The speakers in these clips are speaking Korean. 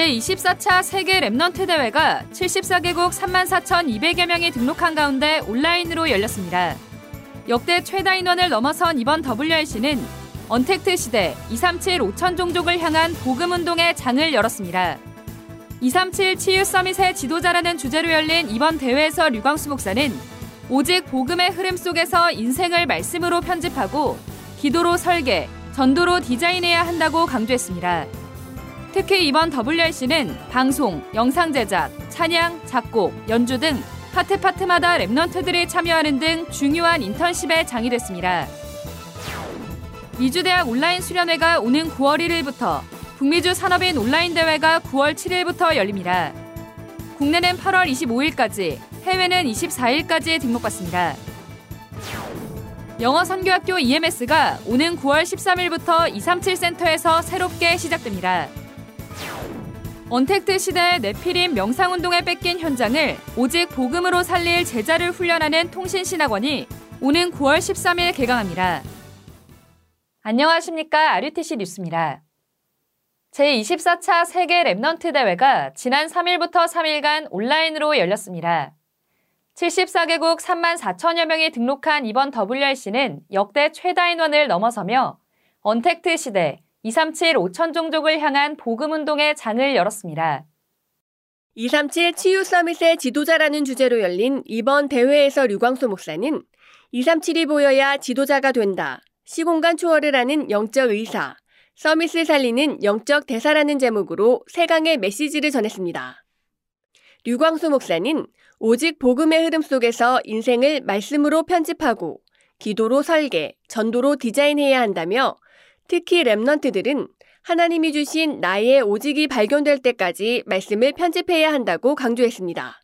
제24차 세계 Remnant 대회가 74개국 34,200여 명이 등록한 가운데 온라인으로 열렸습니다. 역대 최다 인원을 넘어선 이번 WRC는 언택트 시대 237 5천 종족을 향한 복음 운동의 장을 열었습니다. 237 치유 서밋의 지도자라는 주제로 열린 이번 대회에서 류광수 목사는 오직 복음의 흐름 속에서 인생을 말씀으로 편집하고 기도로 설계, 전도로 디자인해야 한다고 강조했습니다. 특히 이번 WRC는 방송, 영상 제작, 찬양, 작곡, 연주 등 파트 파트마다 랩넌트들이 참여하는 등 중요한 인턴십에 장이 됐습니다. 미주대학 온라인 수련회가 오는 9월 1일부터 북미주 산업인 온라인 대회가 9월 7일부터 열립니다. 국내는 8월 25일까지, 해외는 24일까지 등록받습니다. 영어 선교학교 EMS가 오는 9월 13일부터 237 센터에서 새롭게 시작됩니다. 언택트 시대의 네피림 명상운동에 뺏긴 현장을 오직 복음으로 살릴 제자를 훈련하는 통신신학원이 오는 9월 13일 개강합니다. 안녕하십니까. RUTC 뉴스입니다. 제24차 세계 Remnant 대회가 지난 3일부터 3일간 온라인으로 열렸습니다. 74개국 3만 4천여 명이 등록한 이번 WRC는 역대 최다 인원을 넘어서며 언택트 시대, 237 5천 종족을 향한 복음 운동의 장을 열었습니다. 237 치유 서밋의 지도자라는 주제로 열린 이번 대회에서 류광수 목사는 237이 보여야 지도자가 된다. 시공간 초월을 하는 영적 의사, 서밋을 살리는 영적 대사라는 제목으로 세강의 메시지를 전했습니다. 류광수 목사는 오직 복음의 흐름 속에서 인생을 말씀으로 편집하고 기도로 설계, 전도로 디자인해야 한다며 특히 랩넌트들은 하나님이 주신 나의 오직이 발견될 때까지 말씀을 편집해야 한다고 강조했습니다.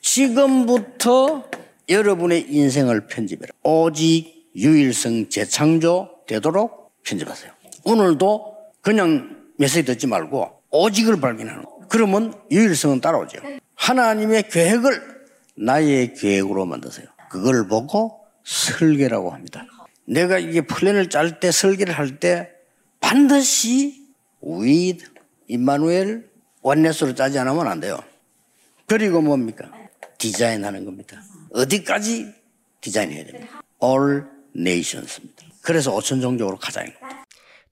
지금부터 여러분의 인생을 편집해라. 오직 유일성 재창조 되도록 편집하세요. 오늘도 그냥 메시지 듣지 말고 오직을 발견하는 거. 그러면 유일성은 따라오죠. 하나님의 계획을 나의 계획으로 만드세요. 그걸 보고 설계라고 합니다. 내가 이게 플랜을 짤 때, 설계를 할 때 반드시 with 임마누엘 원네스로 짜지 않으면 안 돼요. 그리고 뭡니까? 디자인하는 겁니다. 어디까지 디자인해야 됩니다. All nations입니다. 그래서 5천 종족으로 가자.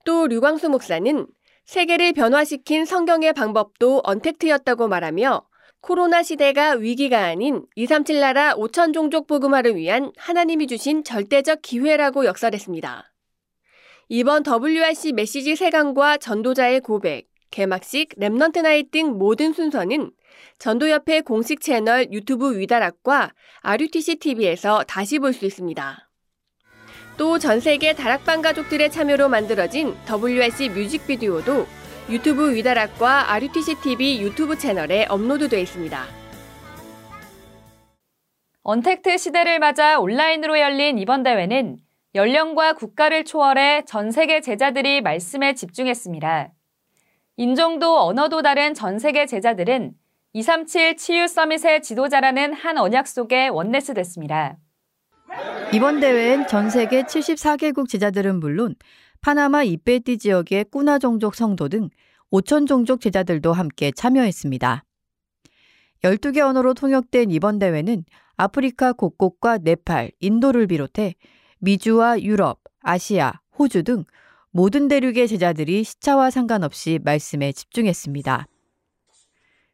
또 류광수 목사는 세계를 변화시킨 성경의 방법도 언택트였다고 말하며 코로나 시대가 위기가 아닌 237 나라 5천 종족 복음화를 위한 하나님이 주신 절대적 기회라고 역설했습니다. 이번 WRC 메시지 세 강과 전도자의 고백, 개막식, Remnant Night 등 모든 순서는 전도협회 공식 채널 유튜브 위다락과 RUTC TV에서 다시 볼 수 있습니다. 또 전 세계 다락방 가족들의 참여로 만들어진 WRC 뮤직비디오도 유튜브 위다락과 RUTC TV 유튜브 채널에 업로드되어 있습니다. 언택트 시대를 맞아 온라인으로 열린 이번 대회는 연령과 국가를 초월해 전 세계 제자들이 말씀에 집중했습니다. 인종도 언어도 다른 전 세계 제자들은 237 치유 서밋의 지도자라는 한 언약 속에 원네스 됐습니다. 이번 대회엔 전 세계 74개국 제자들은 물론 파나마 이페티 지역의 꾸나 종족 성도 등 5천 종족 제자들도 함께 참여했습니다. 12개 언어로 통역된 이번 대회는 아프리카 곳곳과 네팔, 인도를 비롯해 미주와 유럽, 아시아, 호주 등 모든 대륙의 제자들이 시차와 상관없이 말씀에 집중했습니다.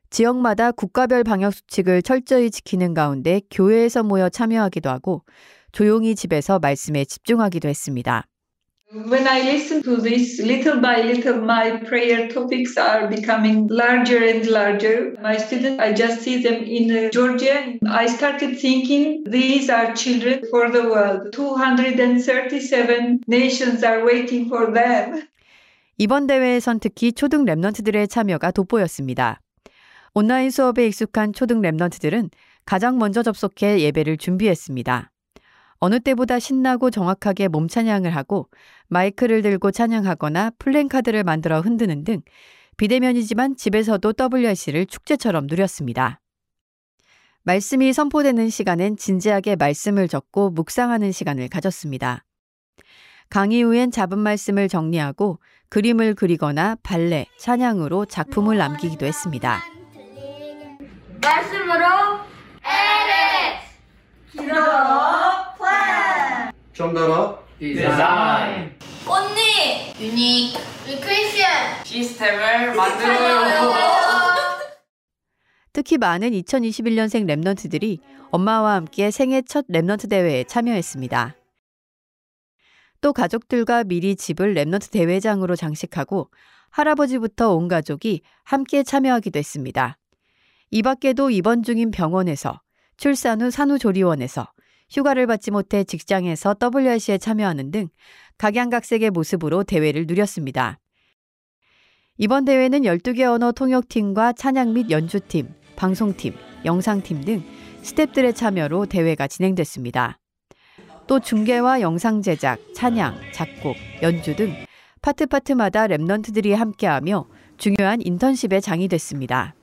지역마다 국가별 방역 수칙을 철저히 지키는 가운데 교회에서 모여 참여하기도 하고 조용히 집에서 말씀에 집중하기도 했습니다. When I listen to this, little by little, my prayer topics are becoming larger and larger. My students, I just see them in Georgia. I started thinking these are children for the world. 237 nations are waiting for them. 이번 대회에선 특히 초등 랩넌트들의 참여가 돋보였습니다. 온라인 수업에 익숙한 초등 랩넌트들은 가장 먼저 접속해 예배를 준비했습니다. 어느 때보다 신나고 정확하게 몸 찬양을 하고 마이크를 들고 찬양하거나 플랜카드를 만들어 흔드는 등 비대면이지만 집에서도 WRC를 축제처럼 누렸습니다. 말씀이 선포되는 시간엔 진지하게 말씀을 적고 묵상하는 시간을 가졌습니다. 강의 후엔 잡은 말씀을 정리하고 그림을 그리거나 발레, 찬양으로 작품을 남기기도 했습니다. 말씀으로 기록 플랜 정답은 디자인 언니 유닉 리크리션 시스템을 만들어요. 특히 많은 2021년생 랩넌트들이 엄마와 함께 생애 첫 랩넌트 대회에 참여했습니다. 또 가족들과 미리 집을 랩넌트 대회장으로 장식하고 할아버지부터 온 가족이 함께 참여하기도 했습니다. 이 밖에도 입원 중인 병원에서, 출산 후 산후조리원에서, 휴가를 받지 못해 직장에서 WRC에 참여하는 등 각양각색의 모습으로 대회를 누렸습니다. 이번 대회는 12개 언어 통역팀과 찬양 및 연주팀, 방송팀, 영상팀 등 스탭들의 참여로 대회가 진행됐습니다. 또 중계와 영상 제작, 찬양, 작곡, 연주 등 파트 파트마다 Remnant들이 함께하며 중요한 인턴십의 장이 됐습니다.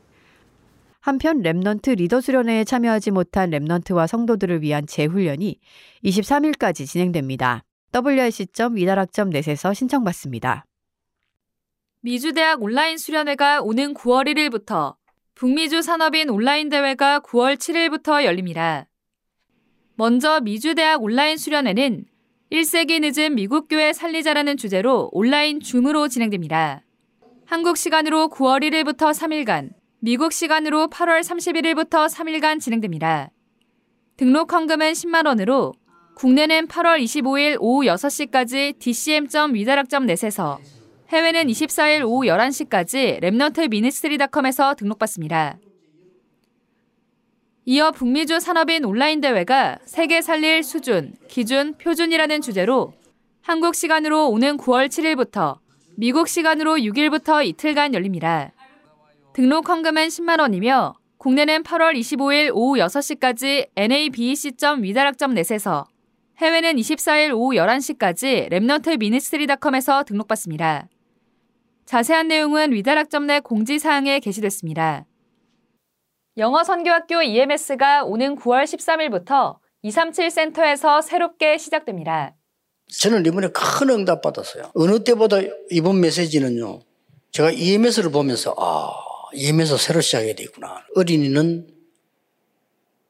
한편 Remnant 리더 수련회에 참여하지 못한 Remnant와 성도들을 위한 재훈련이 23일까지 진행됩니다. wrc.위다락.net에서 신청받습니다. 미주대학 온라인 수련회가 오는 9월 1일부터 북미주 산업인 온라인 대회가 9월 7일부터 열립니다. 먼저 미주대학 온라인 수련회는 1세기 늦은 미국 교회 살리자라는 주제로 온라인 줌으로 진행됩니다. 한국 시간으로 9월 1일부터 3일간, 미국 시간으로 8월 31일부터 3일간 진행됩니다. 등록 헌금은 10만 원으로 국내는 8월 25일 오후 6시까지 dcm. wedarak.net에서 해외는 24일 오후 11시까지 Remnant Ministry닷컴에서 등록받습니다. 이어 북미주 산업인 온라인 대회가 세계 살릴 수준, 기준, 표준이라는 주제로 한국 시간으로 오는 9월 7일부터 미국 시간으로 6일부터 이틀간 열립니다. 등록 헌금은 10만 원이며 국내는 8월 25일 오후 6시까지 nabec. wedarak.net에서 해외는 24일 오후 11시까지 Remnant Ministry닷컴에서 등록받습니다. 자세한 내용은 위다락.net 공지사항에 게시됐습니다. 영어 선교학교 EMS가 오는 9월 13일부터 237 센터에서 새롭게 시작됩니다. 저는 이번에 큰 응답 받았어요. 어느 때보다 이번 메시지는요. 제가 EMS를 보면서 아 EMS 새로 시작해야 되구나. 어린이는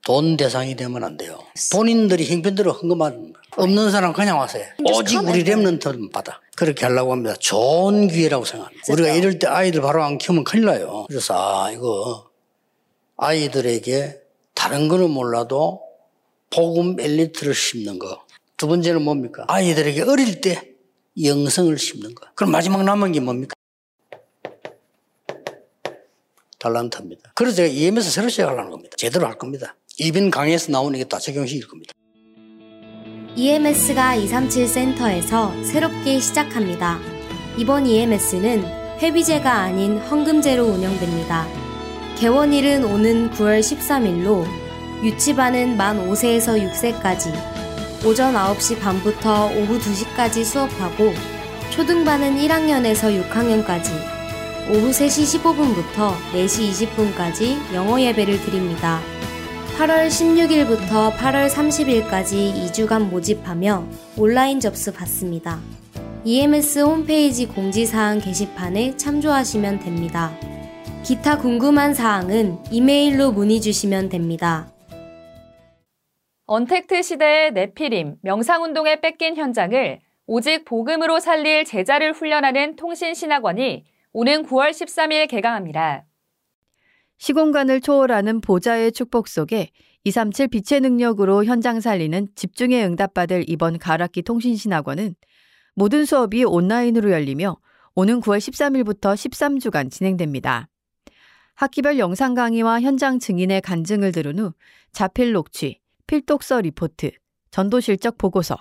돈 대상이 되면 안 돼요. 본인들이 형편대로 헌금하는 거예요. 없는 사람 그냥 와서요. 오직 우리 랩런트는 받아. 그렇게 하려고 합니다. 좋은 기회라고 생각합니다. 우리가 이럴 때 아이들 바로 안 키우면 큰일 나요. 그래서 아 이거 아이들에게 다른 거는 몰라도 복음 엘리트를 심는 거. 두 번째는 뭡니까? 아이들에게 어릴 때 영성을 심는 거. 그럼 마지막 남은 게 뭡니까? 달란트입니다. 그래서 제가 EM에서 새로 시작하려는 겁니다. 제대로 할 겁니다. 이빈 강의에서 나오는 게 다 적용시킬 겁니다. EMS가 237 센터에서 새롭게 시작합니다. 이번 EMS는 회비제가 아닌 헌금제로 운영됩니다. 개원일은 오는 9월 13일로 유치반은 만 5세에서 6세까지 오전 9시 반부터 오후 2시까지 수업하고 초등반은 1학년에서 6학년까지 오후 3시 15분부터 4시 20분까지 영어 예배를 드립니다. 8월 16일부터 8월 30일까지 2주간 모집하며 온라인 접수 받습니다. EMS 홈페이지 공지사항 게시판에 참조하시면 됩니다. 기타 궁금한 사항은 이메일로 문의 주시면 됩니다. 언택트 시대의 네피림, 명상운동에 뺏긴 현장을 오직 복음으로 살릴 제자를 훈련하는 통신신학원이 오는 9월 13일 개강합니다. 시공간을 초월하는 보좌의 축복 속에 237 빛의 능력으로 현장 살리는 집중에 응답받을 이번 가을학기 통신신학원은 모든 수업이 온라인으로 열리며 오는 9월 13일부터 13주간 진행됩니다. 학기별 영상 강의와 현장 증인의 간증을 들은 후 자필 녹취, 필독서 리포트, 전도 실적 보고서,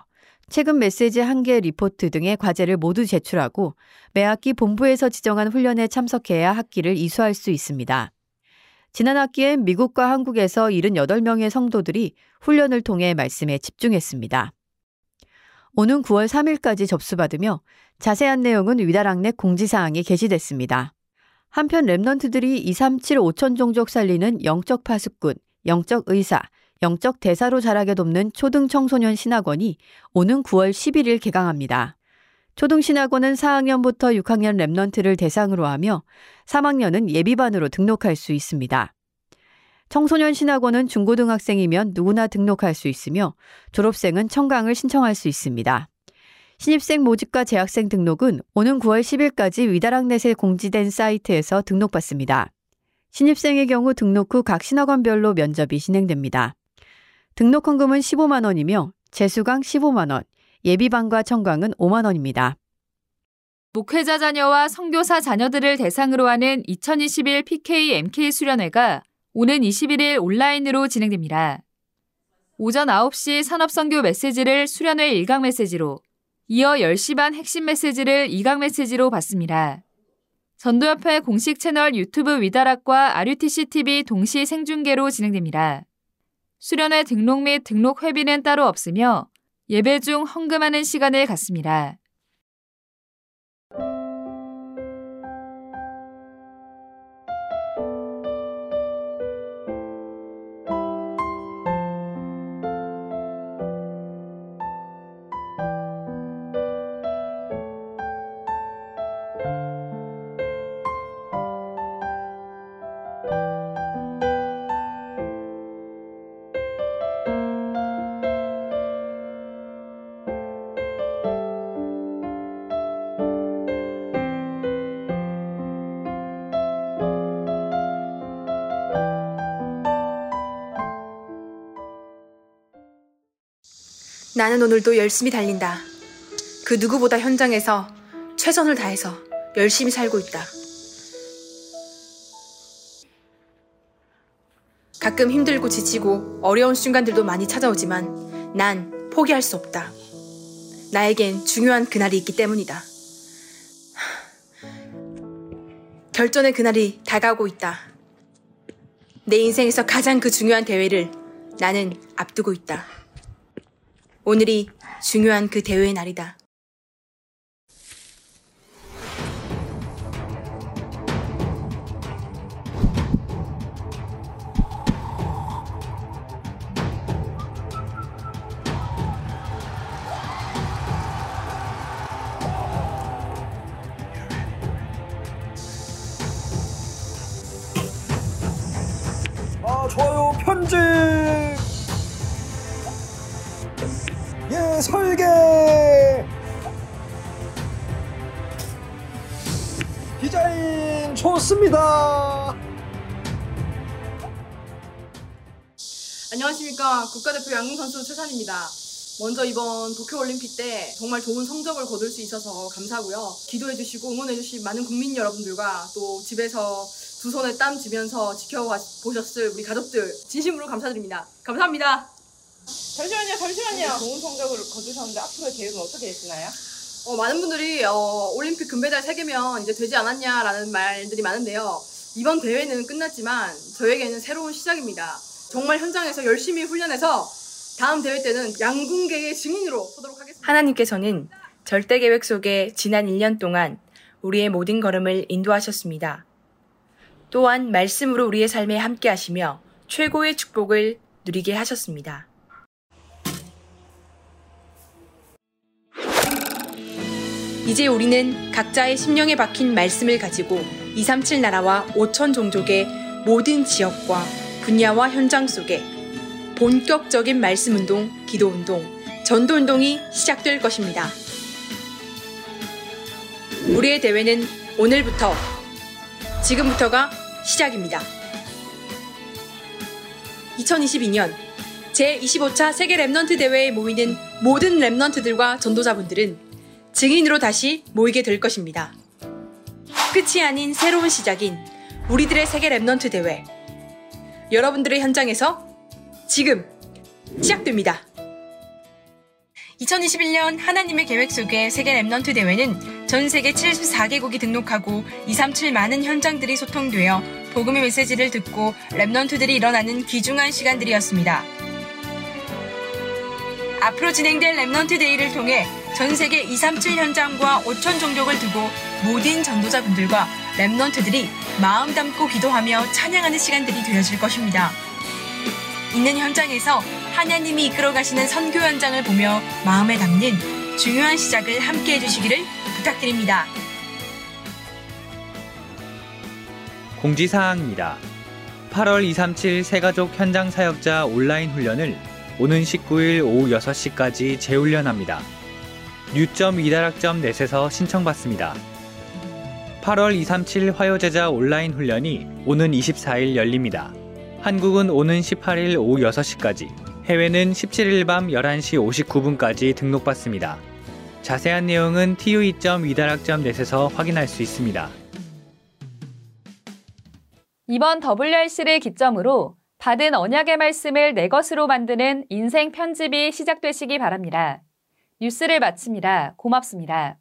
최근 메시지 한 개 리포트 등의 과제를 모두 제출하고 매 학기 본부에서 지정한 훈련에 참석해야 학기를 이수할 수 있습니다. 지난 학기엔 미국과 한국에서 78명의 성도들이 훈련을 통해 말씀에 집중했습니다. 오는 9월 3일까지 접수받으며 자세한 내용은 위다락넷 공지사항에 게시됐습니다. 한편 Remnant들이 237 5천 종족 살리는 영적 파수꾼, 영적 의사, 영적 대사로 자라게 돕는 초등 청소년 신학원이 오는 9월 11일 개강합니다. 초등 신학원은 4학년부터 6학년 Remnant를 대상으로 하며 3학년은 예비반으로 등록할 수 있습니다. 청소년 신학원은 중고등학생이면 누구나 등록할 수 있으며 졸업생은 청강을 신청할 수 있습니다. 신입생 모집과 재학생 등록은 오는 9월 10일까지 위다락넷에 공지된 사이트에서 등록받습니다. 신입생의 경우 등록 후 각 신학원별로 면접이 진행됩니다. 등록 헌금은 15만 원이며 재수강 15만 원, 예비반과 청강은 5만 원입니다. 목회자 자녀와 선교사 자녀들을 대상으로 하는 2021 PK MK 수련회가 오는 21일 온라인으로 진행됩니다. 오전 9시 산업선교 메시지를 수련회 1강 메시지로, 이어 10시 반 핵심 메시지를 2강 메시지로 받습니다. 전도협회 공식 채널 유튜브 위다락과 RUTC TV 동시 생중계로 진행됩니다. 수련회 등록 및 등록 회비는 따로 없으며 예배 중 헌금하는 시간을 갖습니다. 나는 오늘도 열심히 달린다. 그 누구보다 현장에서 최선을 다해서 열심히 살고 있다. 가끔 힘들고 지치고 어려운 순간들도 많이 찾아오지만 난 포기할 수 없다. 나에겐 중요한 그날이 있기 때문이다. 결전의 그날이 다가오고 있다. 내 인생에서 가장 그 중요한 대회를 나는 앞두고 있다. 오늘이 중요한 그 대회의 날이다. 아 좋아요 편집 설계 디자인 좋습니다 안녕하십니까 국가대표 양궁선수 최산입니다. 먼저 이번 도쿄올림픽 때 정말 좋은 성적을 거둘 수 있어서 감사하고요. 기도해주시고 응원해주신 많은 국민 여러분들과 또 집에서 두 손에 땀 쥐면서 지켜보셨을 우리 가족들 진심으로 감사드립니다. 감사합니다. 잠시만요, 잠시만요. 좋은 성적을 거두셨는데 앞으로의 계획은 어떻게 되시나요? 어, 많은 분들이 어, 올림픽 금메달 3개면 이제 되지 않았냐라는 말들이 많은데요. 이번 대회는 끝났지만 저에게는 새로운 시작입니다. 정말 현장에서 열심히 훈련해서 다음 대회 때는 양궁계의 증인으로 서도록 하겠습니다. 하나님께서는 절대 계획 속에 지난 1년 동안 우리의 모든 걸음을 인도하셨습니다. 또한 말씀으로 우리의 삶에 함께 하시며 최고의 축복을 누리게 하셨습니다. 이제 우리는 각자의 심령에 박힌 말씀을 가지고 237 나라와 5천 종족의 모든 지역과 분야와 현장 속에 본격적인 말씀 운동, 기도 운동, 전도 운동이 시작될 것입니다. 우리의 대회는 오늘부터, 지금부터가 시작입니다. 2022년 제25차 세계 Remnant 대회에 모이는 모든 Remnant들과 전도자분들은 증인으로 다시 모이게 될 것입니다. 끝이 아닌 새로운 시작인 우리들의 세계 Remnant 대회. 여러분들의 현장에서 지금 시작됩니다. 2021년 하나님의 계획 속의 세계 Remnant 대회는 전 세계 74개국이 등록하고 237 많은 현장들이 소통되어 복음의 메시지를 듣고 Remnant들이 일어나는 귀중한 시간들이었습니다. 앞으로 진행될 Remnant Day를 통해 전 세계 237 현장과 5천 종족을 두고 모든 전도자분들과 랩넌트들이 마음 담고 기도하며 찬양하는 시간들이 되어질 것입니다. 있는 현장에서 하나님이 이끌어 가시는 선교 현장을 보며 마음에 담는 중요한 시작을 함께 해주시기를 부탁드립니다. 공지사항입니다. 8월 237 새가족 현장 사역자 온라인 훈련을 오는 19일 오후 6시까지 재훈련합니다. 뉴.이다락점넷에서 신청받습니다. 8월 237 화요제자 온라인 훈련이 오는 24일 열립니다. 한국은 오는 18일 오후 6시까지, 해외는 17일 밤 11시 59분까지 등록받습니다. 자세한 내용은 tue.위다락점넷에서 확인할 수 있습니다. 이번 WRC를 기점으로 받은 언약의 말씀을 내 것으로 만드는 인생 편집이 시작되시기 바랍니다. 뉴스를 마칩니다. 고맙습니다.